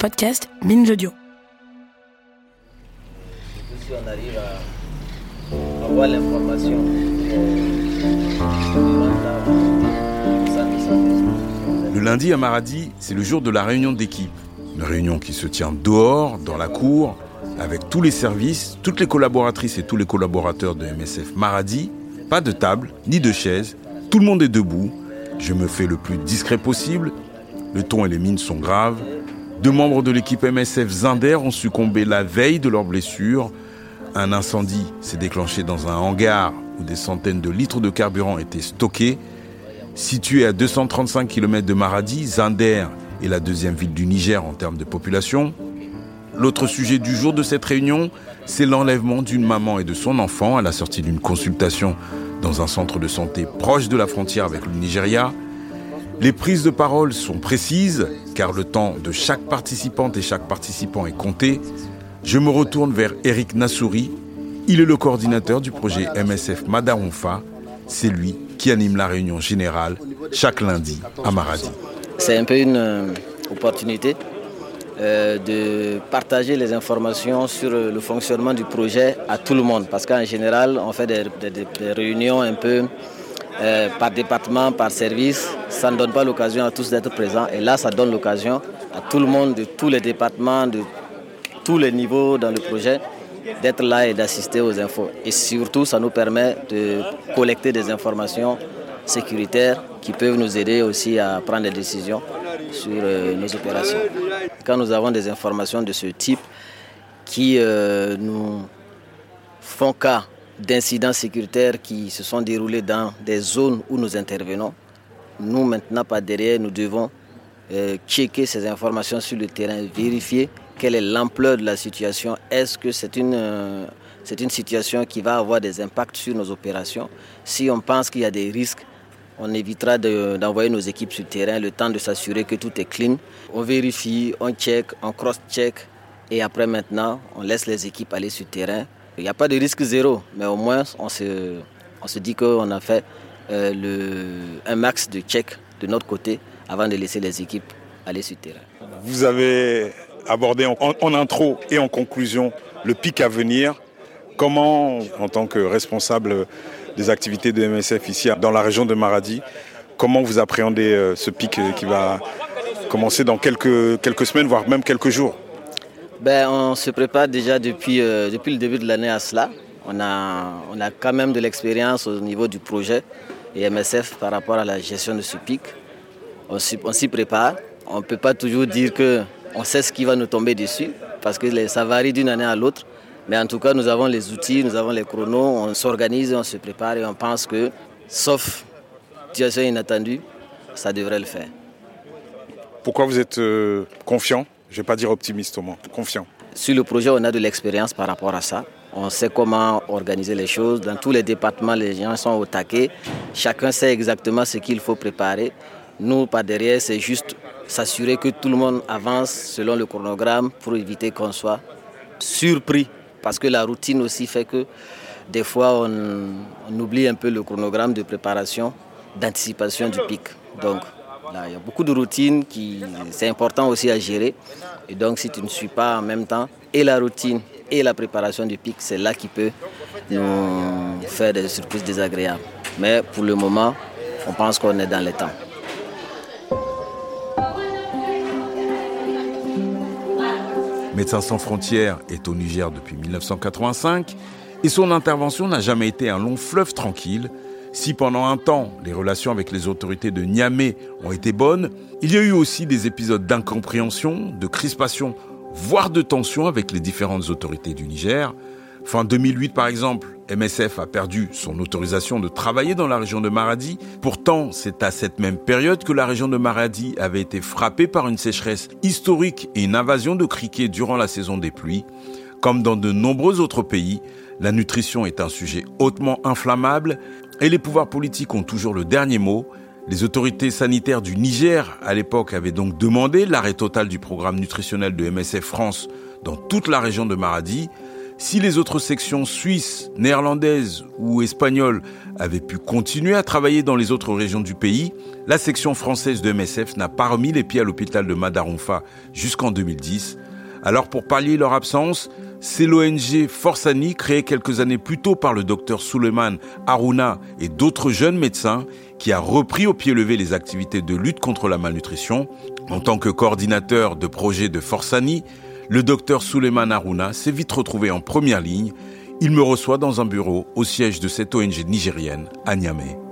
podcast Binge Audio. Si on arrive à avoir l'information, Le lundi à Maradi, c'est le jour de la réunion d'équipe. Une réunion qui se tient dehors, dans la cour, avec tous les services, toutes les collaboratrices et tous les collaborateurs de MSF Maradi. Pas de table, ni de chaise, tout le monde est debout. Je me fais le plus discret possible. Le ton et les mines sont graves. Deux membres de l'équipe MSF Zinder ont succombé la veille de leurs blessures. Un incendie s'est déclenché dans un hangar où des centaines de litres de carburant étaient stockés. Situé à 235 km de Maradi, Zinder est la deuxième ville du Niger en termes de population. L'autre sujet du jour de cette réunion, c'est l'enlèvement d'une maman et de son enfant à la sortie d'une consultation dans un centre de santé proche de la frontière avec le Nigeria. Les prises de parole sont précises, car le temps de chaque participante et chaque participant est compté. Je me retourne vers Eric Nassouri. Il est le coordinateur du projet MSF Madaronfa. C'est lui qui anime la réunion générale chaque lundi à Maradi. C'est un peu une euh, opportunité euh, de partager les informations sur le fonctionnement du projet à tout le monde. Parce qu'en général, on fait des réunions un peu euh, par département, par service. Ça ne donne pas l'occasion à tous d'être présents. Et là, ça donne l'occasion à tout le monde, de tous les départements, de tous les niveaux dans le projet, d'être là et d'assister aux infos. Et surtout, ça nous permet de collecter des informations sécuritaires qui peuvent nous aider aussi à prendre des décisions sur euh, nos opérations. Quand nous avons des informations de ce type qui euh, nous font cas d'incidents sécuritaires qui se sont déroulés dans des zones où nous intervenons, nous maintenant par derrière, nous devons euh, checker ces informations sur le terrain, vérifier quelle est l'ampleur de la situation. Est-ce que c'est une, euh, c'est une situation qui va avoir des impacts sur nos opérations? Si on pense qu'il y a des risques, on évitera de- d'envoyer nos équipes sur le terrain, le temps de s'assurer que tout est clean. On vérifie, on check, on cross-check et après maintenant, on laisse les équipes aller sur le terrain. Il n'y a pas de risque zéro, mais au moins on se, dit qu'on a fait euh, un max de check de notre côté avant de laisser les équipes aller sur le terrain. Vous avez abordé en, intro et en conclusion le pic à venir. Comment, en tant que responsable des activités de MSF ici dans la région de Maradi, comment vous appréhendez euh, ce pic euh, qui va commencer dans quelques semaines, voire même quelques jours? Ben, on se prépare déjà depuis, euh, depuis le début de l'année à cela. On a, on a quand même de l'expérience au niveau du projet et MSF par rapport à la gestion de ce pic. On s'y on s'y prépare. On ne peut pas toujours dire qu'on sait ce qui va nous tomber dessus parce que ça varie d'une année à l'autre. Mais en tout cas, nous avons les outils, nous avons les chronos, on s'organise, on se prépare et on pense que, sauf situation inattendue, ça devrait le faire. Pourquoi vous êtes euh, confiant Je ne vais pas dire optimiste au moins, confiant. Sur le projet, on a de l'expérience par rapport à ça. On sait comment organiser les choses. Dans tous les départements, les gens sont au taquet. Chacun sait exactement ce qu'il faut préparer. Nous, par derrière, c'est juste s'assurer que tout le monde avance selon le chronogramme pour éviter qu'on soit surpris. Parce que la routine aussi fait que des fois, on, on oublie un peu le chronogramme de préparation, d'anticipation du pic. Donc, Il y a beaucoup de routines qui c'est important aussi à gérer. Et donc, si tu ne suis pas en même temps et la routine et la préparation du pic, c'est là qui peut nous faire des surprises désagréables. Mais pour le moment, on pense qu'on est dans les temps. Médecins sans frontières est au Niger depuis 1985 et son intervention n'a jamais été un long fleuve tranquille. Si pendant un temps, les relations avec les autorités de Niamey ont été bonnes, il y a eu aussi des épisodes d'incompréhension, de crispation, voire de tension avec les différentes autorités du Niger. Fin 2008, par exemple, MSF a perdu son autorisation de travailler dans la région de Maradi. Pourtant, c'est à cette même période que la région de Maradi avait été frappée par une sécheresse historique et une invasion de criquets durant la saison des pluies. Comme dans de nombreux autres pays, la nutrition est un sujet hautement inflammable et les pouvoirs politiques ont toujours le dernier mot. Les autorités sanitaires du Niger, à l'époque, avaient donc demandé l'arrêt total du programme nutritionnel de MSF France dans toute la région de Maradi. Si les autres sections suisses, néerlandaises ou espagnoles avaient pu continuer à travailler dans les autres régions du pays, la section française de MSF n'a pas remis les pieds à l'hôpital de Madarumfa jusqu'en 2010. Alors pour pallier leur absence, c'est l'ONG Forsani, créée quelques années plus tôt par le docteur Suleiman Aruna et d'autres jeunes médecins, qui a repris au pied levé les activités de lutte contre la malnutrition. En tant que coordinateur de projet de Forsani, le docteur Suleiman Aruna s'est vite retrouvé en première ligne. Il me reçoit dans un bureau au siège de cette ONG nigérienne à Niamey.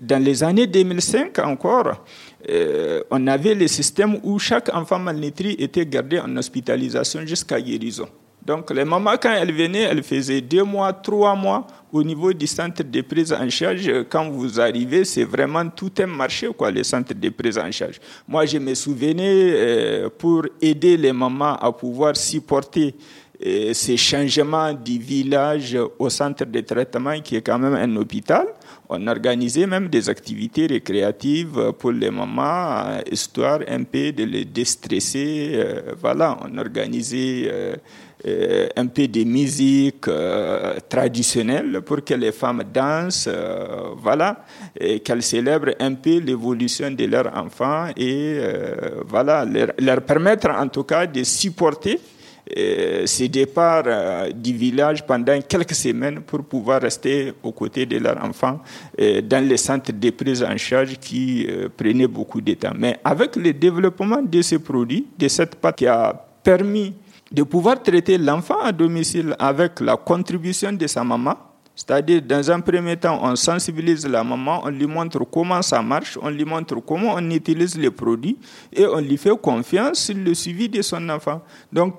Dans les années 2005 encore, euh, on avait le système où chaque enfant malnutri était gardé en hospitalisation jusqu'à guérison. Donc les mamans, quand elles venaient, elles faisaient deux mois, trois mois au niveau du centre de prise en charge. Quand vous arrivez, c'est vraiment tout un marché, quoi, le centre de prise en charge. Moi, je me souvenais, euh, pour aider les mamans à pouvoir supporter euh, ces changements du village au centre de traitement, qui est quand même un hôpital, on organisait même des activités récréatives pour les mamans, histoire un peu de les déstresser. Euh, voilà, on organisait euh, un peu de musique euh, traditionnelle pour que les femmes dansent, euh, voilà, et qu'elles célèbrent un peu l'évolution de leurs enfants et voilà, leur, permettre en tout cas de supporter ces départs du village pendant quelques semaines pour pouvoir rester aux côtés de leurs enfants dans les centres de prise en charge qui prenaient beaucoup de temps. Mais avec le développement de ces produits, de cette pâte qui a permis de pouvoir traiter l'enfant à domicile avec la contribution de sa maman. C'est-à-dire, dans un premier temps, on sensibilise la maman, on lui montre comment ça marche, on lui montre comment on utilise les produits et on lui fait confiance sur le suivi de son enfant. Donc,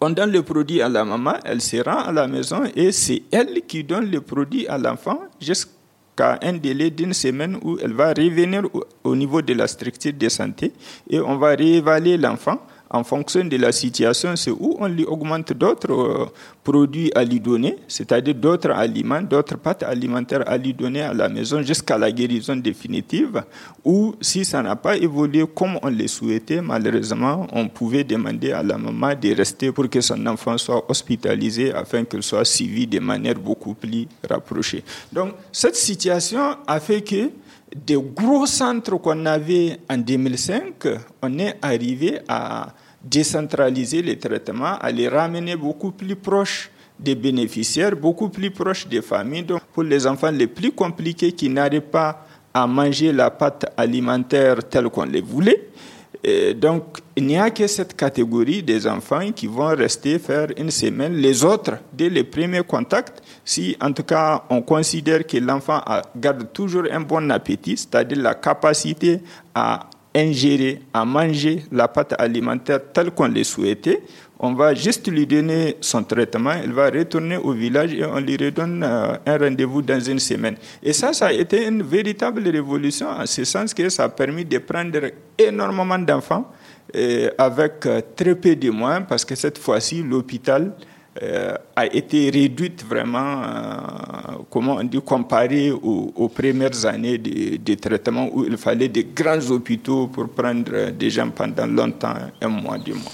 on donne le produit à la maman, elle se rend à la maison et c'est elle qui donne le produit à l'enfant jusqu'à un délai d'une semaine où elle va revenir au niveau de la structure de santé et on va réévaluer l'enfant en fonction de la situation, c'est où on lui augmente d'autres euh, produits à lui donner, c'est-à-dire d'autres aliments, d'autres pâtes alimentaires à lui donner à la maison jusqu'à la guérison définitive, ou si ça n'a pas évolué comme on le souhaitait, malheureusement, on pouvait demander à la maman de rester pour que son enfant soit hospitalisé afin qu'il soit suivi de manière beaucoup plus rapprochée. Donc, cette situation a fait que des gros centres qu'on avait en 2005, on est arrivé à décentraliser les traitements, à les ramener beaucoup plus proches des bénéficiaires, beaucoup plus proches des familles. Donc, pour les enfants les plus compliqués qui n'arrivent pas à manger la pâte alimentaire telle qu'on les voulait, donc, il n'y a que cette catégorie des enfants qui vont rester faire une semaine. Les autres, dès les premiers contacts, si en tout cas on considère que l'enfant garde toujours un bon appétit, c'est-à-dire la capacité à ingérer, à manger la pâte alimentaire telle qu'on le souhaitait, on va juste lui donner son traitement, il va retourner au village et on lui redonne euh, un rendez-vous dans une semaine. Et ça, ça a été une véritable révolution en ce sens que ça a permis de prendre énormément d'enfants euh, avec euh, très peu de moyens parce que cette fois-ci, l'hôpital a été réduite vraiment, comment on dit, comparé aux, premières années de, de, traitement où il fallait des grands hôpitaux pour prendre des gens pendant longtemps, un mois, deux mois.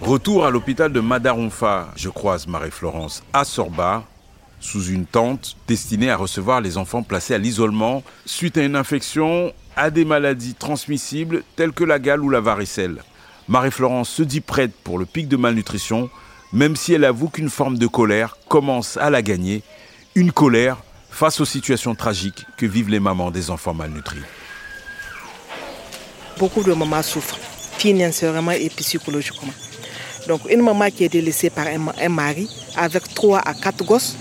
Retour à l'hôpital de Madarumfa, je croise Marie-Florence à Sorba, sous une tente destinée à recevoir les enfants placés à l'isolement suite à une infection à des maladies transmissibles telles que la gale ou la varicelle. Marie-Florence se dit prête pour le pic de malnutrition, même si elle avoue qu'une forme de colère commence à la gagner, une colère face aux situations tragiques que vivent les mamans des enfants malnutris. Beaucoup de mamans souffrent financièrement et psychologiquement. Donc une maman qui est délaissée par un, mari avec trois à quatre gosses,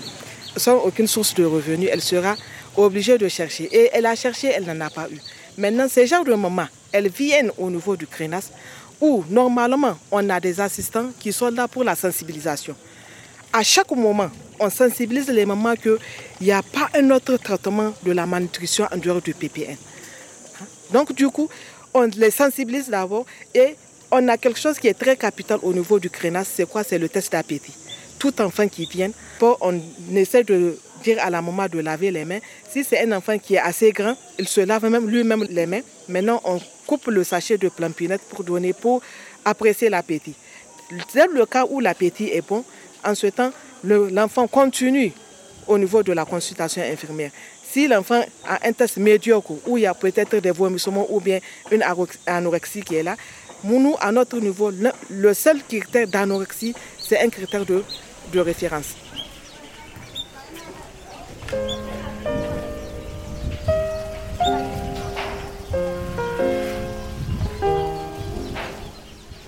sans aucune source de revenus, elle sera obligée de chercher. Et elle a cherché, elle n'en a pas eu. Maintenant, ces genres de mamans, elles viennent au niveau du CRENAS où normalement on a des assistants qui sont là pour la sensibilisation. À chaque moment, on sensibilise les mamans qu'il n'y a pas un autre traitement de la malnutrition en dehors du PPN. Donc du coup, on les sensibilise d'abord et on a quelque chose qui est très capital au niveau du CRENAS, c'est quoi? C'est le test d'appétit. Tout enfant qui vient, on essaie de dire à la maman de laver les mains. Si c'est un enfant qui est assez grand, il se lave même lui-même les mains. Maintenant, on coupe le sachet de plampinette pour donner, pour apprécier l'appétit. Dans le cas où l'appétit est bon, en ce temps, l'enfant continue au niveau de la consultation infirmière. Si l'enfant a un test médiocre où il y a peut-être des vomissements ou bien une anorexie qui est là, nous, à notre niveau, le seul critère d'anorexie, c'est un critère de, de référence.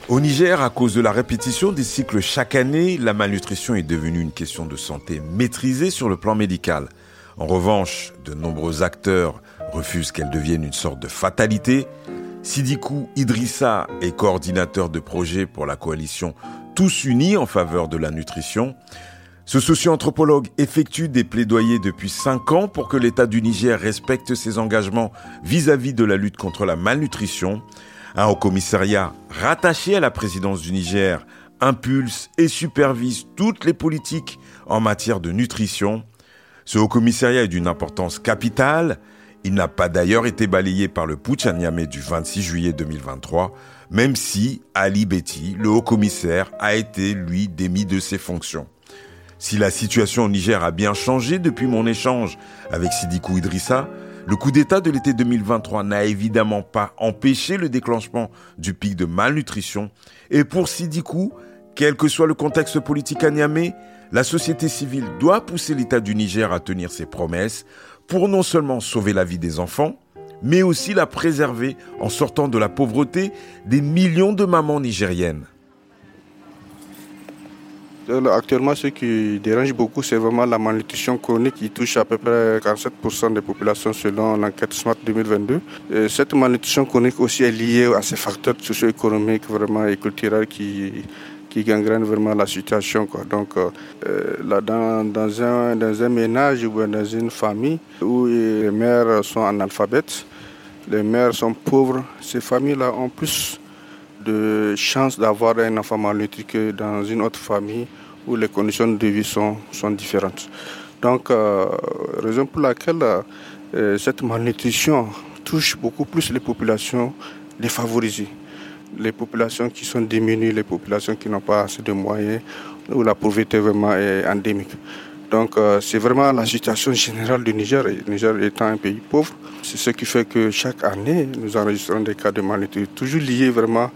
Au Niger, à cause de la répétition des cycles chaque année, la malnutrition est devenue une question de santé maîtrisée sur le plan médical. En revanche, de nombreux acteurs refusent qu'elle devienne une sorte de fatalité. Sidikou Idrissa est coordinateur de projet pour la coalition Tous Unis en faveur de la nutrition. Ce socio-anthropologue effectue des plaidoyers depuis cinq ans pour que l'État du Niger respecte ses engagements vis-à-vis -vis de la lutte contre la malnutrition. Un haut commissariat rattaché à la présidence du Niger impulse et supervise toutes les politiques en matière de nutrition. Ce haut commissariat est d'une importance capitale. Il n'a pas d'ailleurs été balayé par le putsch à Niamey du 26 juillet 2023, même si Ali Betty, le haut commissaire, a été, lui, démis de ses fonctions. Si la situation au Niger a bien changé depuis mon échange avec Sidikou Idrissa, le coup d'État de l'été 2023 n'a évidemment pas empêché le déclenchement du pic de malnutrition. Et pour Sidikou, quel que soit le contexte politique à Niamey, la société civile doit pousser l'État du Niger à tenir ses promesses pour non seulement sauver la vie des enfants, mais aussi la préserver en sortant de la pauvreté des millions de mamans nigériennes. Actuellement, ce qui dérange beaucoup, c'est vraiment la malnutrition chronique qui touche à peu près 47% des populations selon l'enquête SMART 2022. cette malnutrition chronique aussi est liée à ces facteurs socio-économiques vraiment et culturels qui, qui gangrènent vraiment la situation. Donc, euh, là, dans, dans, un, dans un ménage ou dans une famille où les mères sont analphabètes, les mères sont pauvres, ces familles-là ont plus de chances d'avoir un enfant malnutri que dans une autre famille où les conditions de vie sont, sont différentes. Donc, euh, raison pour laquelle euh, cette malnutrition touche beaucoup plus les populations défavorisées, les populations qui sont diminuées, les populations qui n'ont pas assez de moyens, où la pauvreté vraiment est endémique. Donc euh, c'est vraiment la situation générale du Niger, le Niger étant un pays pauvre. C'est ce qui fait que chaque année, nous enregistrons des cas de malnutrition, toujours liés vraiment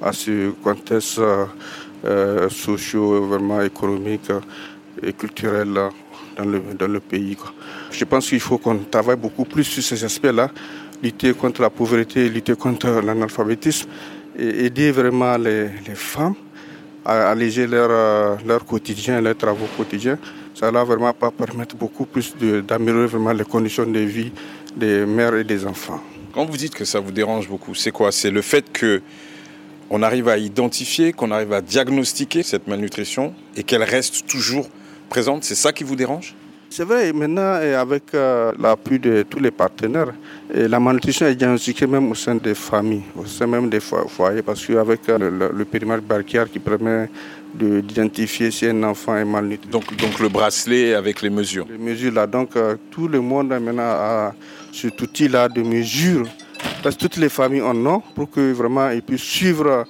à ce contexte euh, socio, vraiment économique et culturel dans le, dans le pays. Je pense qu'il faut qu'on travaille beaucoup plus sur ces aspects-là, lutter contre la pauvreté, lutter contre l'analphabétisme et aider vraiment les, les femmes à alléger leur, euh, leur quotidien, leurs travaux quotidiens ça va vraiment pas permettre beaucoup plus d'améliorer vraiment les conditions de vie des mères et des enfants. Quand vous dites que ça vous dérange beaucoup, c'est quoi? C'est le fait que on arrive à identifier, qu'on arrive à diagnostiquer cette malnutrition et qu'elle reste toujours présente? C'est ça qui vous dérange? C'est vrai, maintenant, avec euh, l'appui de tous les partenaires, la malnutrition est diagnostiquée même au sein des familles, au sein même des foyers, parce qu'avec euh, le, le, périmètre barrière qui permet d'identifier si un enfant est malnutri. Donc, donc le bracelet avec les mesures Les mesures là. Donc euh, tout le monde maintenant a cet outil-là de mesure. Parce que toutes les familles en ont pour que vraiment ils puissent suivre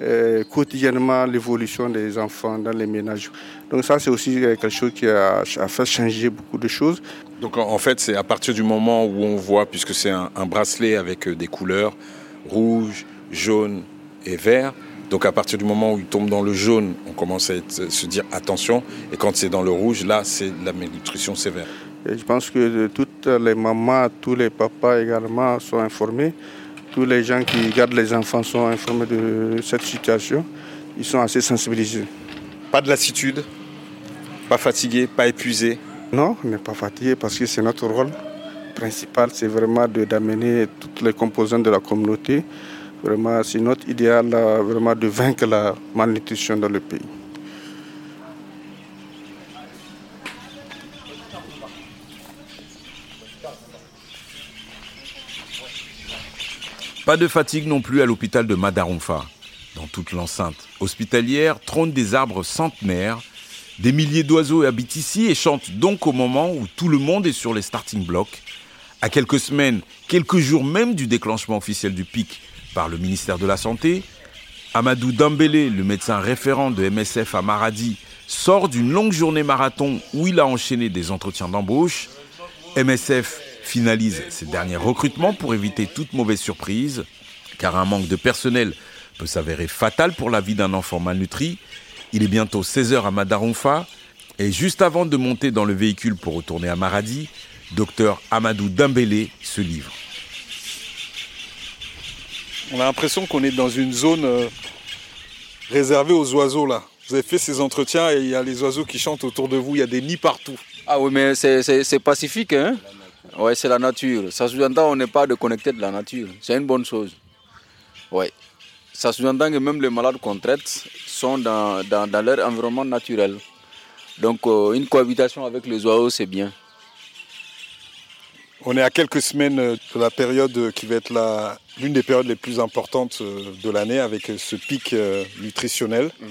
euh, quotidiennement l'évolution des enfants dans les ménages. Donc ça c'est aussi euh, quelque chose qui a, fait changer beaucoup de choses. Donc en fait c'est à partir du moment où on voit, puisque c'est un, un bracelet avec des couleurs rouge, jaune et vert, donc à partir du moment où il tombe dans le jaune, on commence à se dire attention. Et quand c'est dans le rouge, là, c'est la malnutrition sévère. je pense que toutes les mamans, tous les papas également sont informés. Tous les gens qui gardent les enfants sont informés de cette situation. Ils sont assez sensibilisés. Pas de lassitude, pas fatigué, pas épuisé Non, on n'est pas fatigué parce que c'est notre rôle principal, c'est vraiment d'amener toutes les composantes de la communauté Vraiment, c'est notre idéal de vaincre la malnutrition dans le pays. Pas de fatigue non plus à l'hôpital de Madarumfa. Dans toute l'enceinte hospitalière trônent des arbres centenaires. Des milliers d'oiseaux habitent ici et chantent donc au moment où tout le monde est sur les starting blocks. À quelques semaines, quelques jours même du déclenchement officiel du pic par le ministère de la Santé, Amadou Dambélé, le médecin référent de MSF à Maradi, sort d'une longue journée marathon où il a enchaîné des entretiens d'embauche. MSF finalise ses derniers recrutements pour éviter toute mauvaise surprise, car un manque de personnel peut s'avérer fatal pour la vie d'un enfant malnutri. Il est bientôt 16h à Madarumfa, et juste avant de monter dans le véhicule pour retourner à Maradi, docteur Amadou Dambélé se livre. On a l'impression qu'on est dans une zone euh, réservée aux oiseaux là. Vous avez fait ces entretiens et il y a les oiseaux qui chantent autour de vous, il y a des nids partout. Ah oui, mais c'est pacifique, hein Oui, c'est la nature. Ça sous-entend qu'on n'est pas déconnecté de la nature. C'est une bonne chose. Ça sous-entend que même les malades qu'on traite sont dans, dans, leur environnement naturel. Donc euh, une cohabitation avec les oiseaux, c'est bien. On est à quelques semaines euh, de la période qui va être l'une des périodes les plus importantes euh, de l'année avec ce pic nutritionnel. Mhm.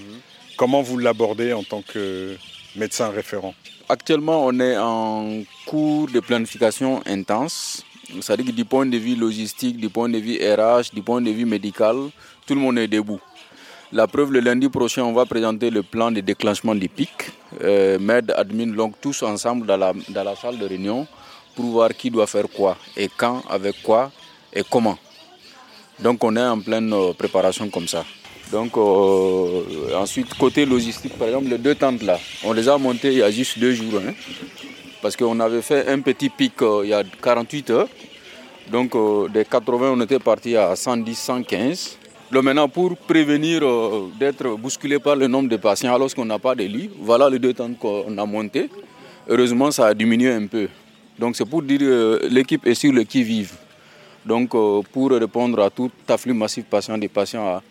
Comment vous l'abordez en tant que médecin référent? Actuellement, on est en cours de planification intense. C'est-à-dire que du point de vue logistique, du point de vue RH, du point de vue médical, tout le monde est debout. La preuve, le lundi prochain, on va présenter le plan de déclenchement des pics. Euh, MED, admin, donc tous ensemble dans la, dans la salle de réunion pour voir qui doit faire quoi et quand, avec quoi et comment. Donc on est en pleine euh, préparation comme ça. Donc euh, ensuite, côté logistique, par exemple, les deux tentes là, on les a montées il y a juste deux jours. Hein. parce qu'on avait fait un petit pic euh, il y a 48 heures. Donc des 80, on était parti à 110, 115. Donc maintenant, pour prévenir d'être bousculé par le nombre de patients alors qu'on n'a pas de lit, voilà les deux tentes qu'on a montées. Heureusement, ça a diminué un peu. Donc c'est pour dire que l'équipe est sur le qui-vive. Donc pour répondre à tout afflux massif patient des patients à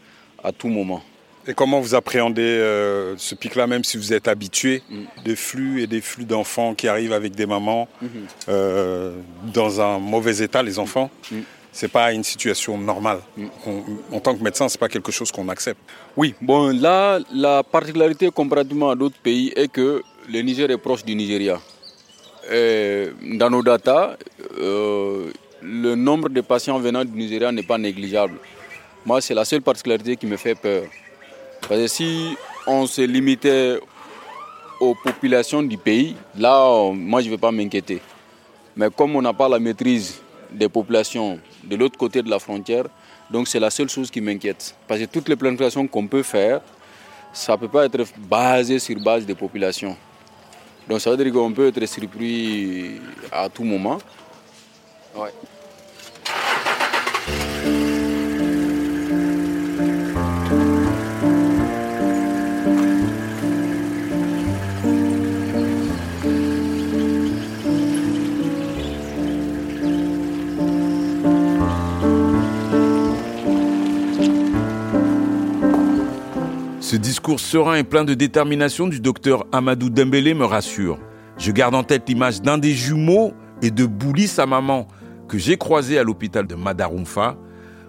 à tout moment. Et comment vous appréhendez euh, ce pic-là, même si vous êtes habitué mm. des flux et des flux d'enfants qui arrivent avec des mamans mm-hmm. euh, dans un mauvais état, les enfants? Mm. C'est pas une situation normale. Mm. en tant que médecin, c'est pas quelque chose qu'on accepte. Oui, bon, là, la particularité comparativement à d'autres pays est que le Niger est proche du Nigeria. Dans nos datas, euh, le nombre de patients venant du Nigeria n'est pas négligeable. Moi, c'est la seule particularité qui me fait peur. Parce que si on se limitait aux populations du pays, là, moi, je ne vais pas m'inquiéter. Mais comme on n'a pas la maîtrise des populations de l'autre côté de la frontière, donc c'est la seule chose qui m'inquiète. Parce que toutes les planifications qu'on peut faire, ça ne peut pas être basé sur base des populations. Donc ça veut dire qu'on peut être surpris à tout moment. Ce discours serein et plein de détermination du docteur Amadou Dembélé me rassure. Je garde en tête l'image d'un des jumeaux et de Bouli, sa maman, que j'ai croisé à l'hôpital de Madarumfa.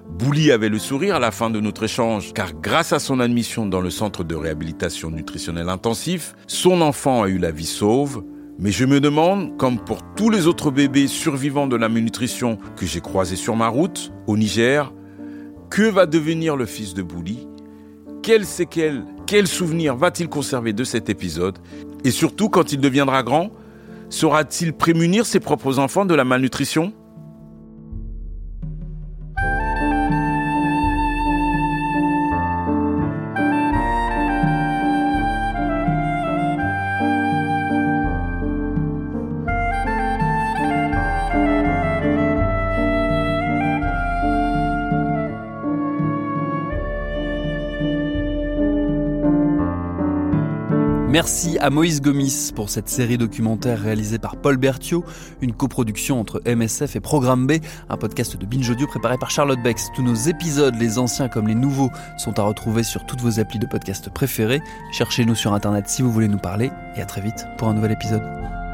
Bouli avait le sourire à la fin de notre échange, car grâce à son admission dans le centre de réhabilitation nutritionnelle intensif, son enfant a eu la vie sauve. Mais je me demande, comme pour tous les autres bébés survivants de la malnutrition que j'ai croisés sur ma route, au Niger, que va devenir le fils de Bouli? Quelles séquelles, quels souvenirs va-t-il conserver de cet épisode Et surtout, quand il deviendra grand, saura-t-il prémunir ses propres enfants de la malnutrition? À Moïse Gomis pour cette série documentaire réalisée par Paul Berthiaud, une coproduction entre MSF et Programme B, un podcast de Binge Audio préparé par Charlotte Bex. Tous nos épisodes, les anciens comme les nouveaux, sont à retrouver sur toutes vos applis de podcast préférés. Cherchez-nous sur internet si vous voulez nous parler et à très vite pour un nouvel épisode.